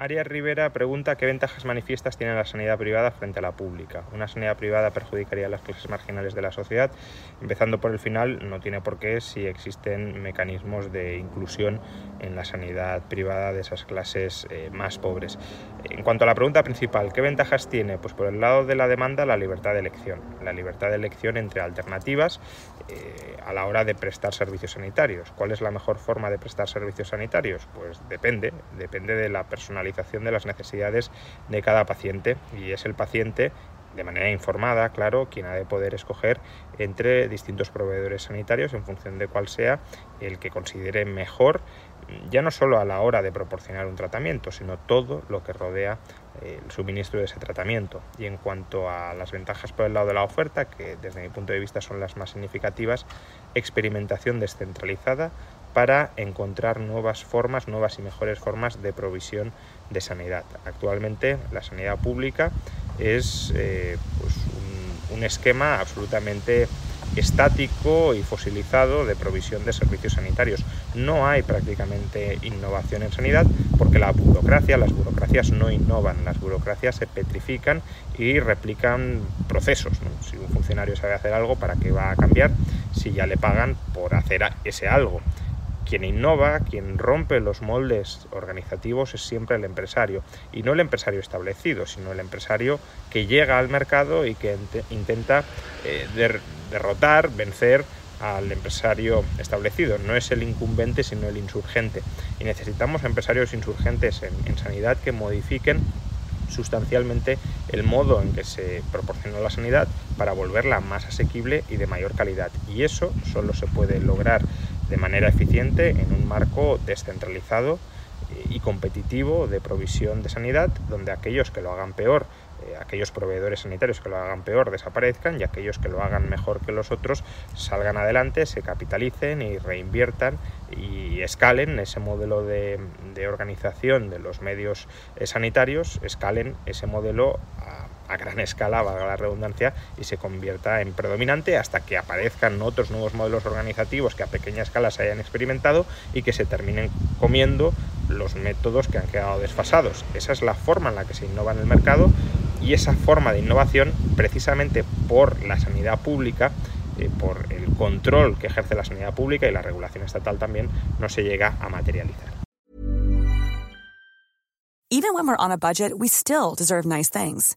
Arias Rivera pregunta qué ventajas manifiestas tiene la sanidad privada frente a la pública. Una sanidad privada perjudicaría a las clases marginales de la sociedad. Empezando por el final, no tiene por qué si existen mecanismos de inclusión en la sanidad privada de esas clases eh, más pobres. En cuanto a la pregunta principal, ¿qué ventajas tiene? Pues por el lado de la demanda, la libertad de elección. La libertad de elección entre alternativas eh, a la hora de prestar servicios sanitarios. ¿Cuál es la mejor forma de prestar servicios sanitarios? Pues depende, depende de la personalidad de las necesidades de cada paciente y es el paciente de manera informada, claro, quien ha de poder escoger entre distintos proveedores sanitarios en función de cuál sea el que considere mejor, ya no solo a la hora de proporcionar un tratamiento, sino todo lo que rodea eh, el suministro de ese tratamiento. Y en cuanto a las ventajas por el lado de la oferta, que desde mi punto de vista son las más significativas, experimentación descentralizada, para encontrar nuevas formas, nuevas y mejores formas de provisión de sanidad. Actualmente la sanidad pública es eh, pues, un, esquema absolutamente estático y fosilizado de provisión de servicios sanitarios. No hay prácticamente innovación en sanidad porque la burocracia, las burocracias no innovan, las burocracias se petrifican y replican procesos. Si un funcionario sabe hacer algo, ¿para qué va a cambiar si ya le pagan por hacer ese algo? Quien innova, quien rompe los moldes organizativos es siempre el empresario. Y no el empresario establecido, sino el empresario que llega al mercado y que intenta eh, derrotar, vencer al empresario establecido. No es el incumbente, sino el insurgente. Y necesitamos empresarios insurgentes en sanidad que modifiquen sustancialmente el modo en que se proporciona la sanidad para volverla más asequible y de mayor calidad. Y eso solo se puede lograr de manera eficiente en un marco descentralizado eh, y competitivo de provisión de sanidad, donde aquellos que lo hagan peor, eh, aquellos proveedores sanitarios que lo hagan peor desaparezcan y aquellos que lo hagan mejor que los otros salgan adelante, se capitalicen y reinviertan y escalen ese modelo de, de organización de los medios eh, sanitarios, escalen ese modelo a a gran escala, valga la redundancia, y se convierta en predominante hasta que aparezcan otros nuevos modelos organizativos que a pequeña escala se hayan experimentado y que se terminen comiendo los métodos que han quedado desfasados. Esa es la forma en la que se innova en el mercado y esa forma de innovación, precisamente por la sanidad pública, eh, por el control que ejerce la sanidad pública y la regulación estatal también, no se llega a materializar. Even when we're on a budget, we still deserve nice things.